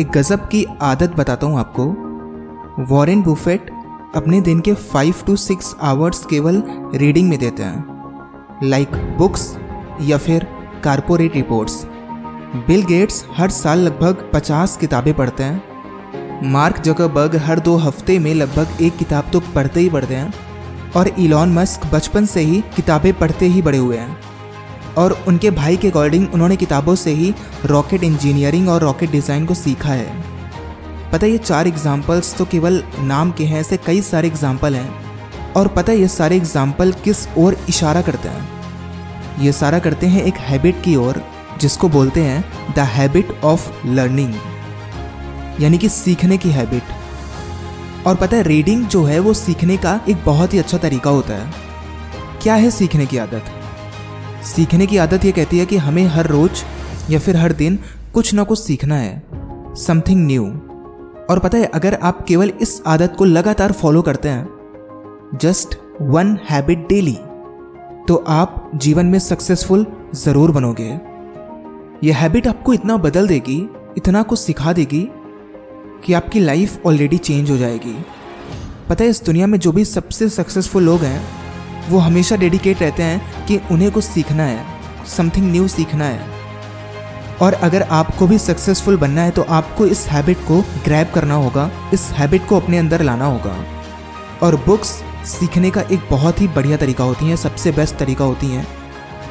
एक गजब की आदत बताता हूँ आपको। वॉरेन बुफेट अपने दिन के फाइव टू सिक्स आवर्स केवल रीडिंग में देते हैं। लाइक बुक्स या फिर कारपोरेट रिपोर्ट्स बिल गेट्स हर साल लगभग पचास किताबें पढ़ते हैं। मार्क जगरबर्ग हर दो हफ़्ते में लगभग एक किताब तो पढ़ते ही पढ़ते हैं। और इलॉन मस्क बचपन से ही किताबें पढ़ते ही बड़े हुए हैं। और उनके भाई के अकॉर्डिंग उन्होंने किताबों से ही रॉकेट इंजीनियरिंग और रॉकेट डिज़ाइन को सीखा है। पता है ये चार एग्जाम्पल्स तो केवल नाम के हैं, ऐसे कई सारे एग्ज़ाम्पल हैं। और पता है ये सारे एग्ज़ाम्पल किस ओर इशारा करते हैं? ये सारा करते हैं एक हैबिट की ओर, जिसको बोलते हैं द हैबिट ऑफ़ लर्निंग यानी कि सीखने की हैबिट और पता है रीडिंग जो है वो सीखने का एक बहुत ही अच्छा तरीका होता है। क्या है सीखने की आदत? सीखने की आदत ये कहती है कि हमें हर रोज या फिर हर दिन कुछ ना कुछ सीखना है समथिंग न्यू और पता है, अगर आप केवल इस आदत को लगातार फॉलो करते हैं जस्ट वन हैबिट डेली तो आप जीवन में सक्सेसफुल ज़रूर बनोगे। यह हैबिट आपको इतना बदल देगी, इतना कुछ सिखा देगी कि आपकी लाइफ ऑलरेडी चेंज हो जाएगी। पता है, इस दुनिया में जो भी सबसे सक्सेसफुल लोग हैं वो हमेशा डेडिकेट रहते हैं कि उन्हें कुछ सीखना है समथिंग न्यू सीखना है। और अगर आपको भी सक्सेसफुल बनना है तो आपको इस हैबिट को ग्रैब करना होगा, इस हैबिट को अपने अंदर लाना होगा। और बुक्स सीखने का एक बहुत ही बढ़िया तरीका होती हैं, सबसे बेस्ट तरीका होती हैं।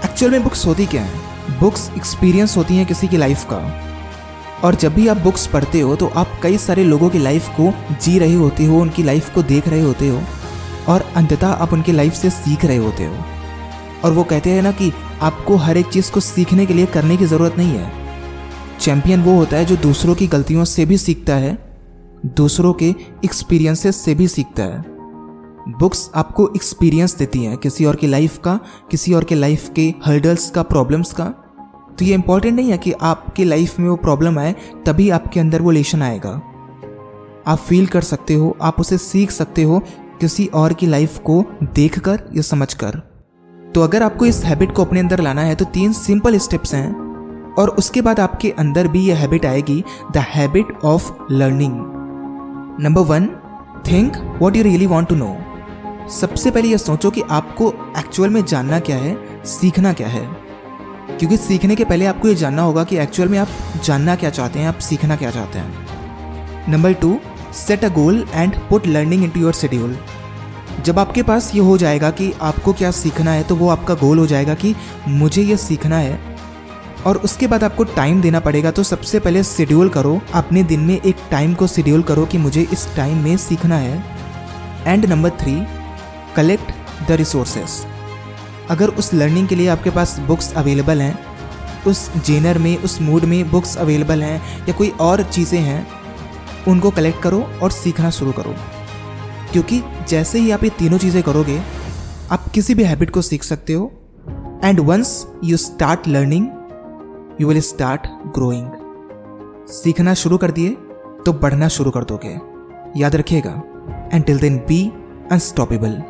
एक्चुअल में बुक्स होती क्या हैं? बुक्स एक्सपीरियंस होती हैं किसी की लाइफ का। और जब भी आप बुक्स पढ़ते हो तो आप कई सारे लोगों की लाइफ को जी रहे होते हो, उनकी लाइफ को देख रहे होते हो। और अंततः आप उनकी लाइफ से सीख रहे होते हो। और वो कहते हैं ना कि आपको हर एक चीज़ को सीखने के लिए करने की ज़रूरत नहीं है। चैंपियन वो होता है जो दूसरों की गलतियों से भी सीखता है, दूसरों के एक्सपीरियंसेस से भी सीखता है। बुक्स आपको एक्सपीरियंस देती हैं किसी और की लाइफ का, किसी और के लाइफ के हर्डल्स का प्रॉब्लम्स का। तो ये इंपॉर्टेंट नहीं है कि आपके लाइफ में वो प्रॉब्लम आए, तभी आपके अंदर वो लेशन आएगा। आप फील कर सकते हो, आप उसे सीख सकते हो किसी और की लाइफ को देख कर या समझ कर तो अगर आपको इस हैबिट को अपने अंदर लाना है तो तीन सिंपल स्टेप्स हैं, और उसके बाद आपके अंदर भी यह हैबिट आएगी the habit of learning number one think what you really want to know सबसे पहले यह सोचो कि आपको एक्चुअल में जानना क्या है, सीखना क्या है। क्योंकि सीखने के पहले आपको ये जानना होगा कि एक्चुअल में आप जानना क्या चाहते हैं, आप सीखना क्या चाहते हैं। Number two set a goal and put learning into your schedule जब आपके पास ये हो जाएगा कि आपको क्या सीखना है तो वो आपका गोल हो जाएगा कि मुझे ये सीखना है। और उसके बाद आपको टाइम देना पड़ेगा तो सबसे पहले शेड्यूल करो। अपने दिन में एक टाइम को शेड्यूल करो कि मुझे इस टाइम में सीखना है। And number three collect the resources अगर उस लर्निंग के लिए आपके पास बुक्स अवेलेबल हैं, उस जेनर में, उस मूड में बुक्स अवेलेबल हैं, या कोई और चीज़ें हैं उनको कलेक्ट करो और सीखना शुरू करो। क्योंकि जैसे ही आप ये तीनों चीज़ें करोगे, आप किसी भी हैबिट को सीख सकते हो। And once you start learning you will start growing सीखना शुरू कर दिए तो बढ़ना शुरू कर दोगे। याद रखिएगा and till then be unstoppable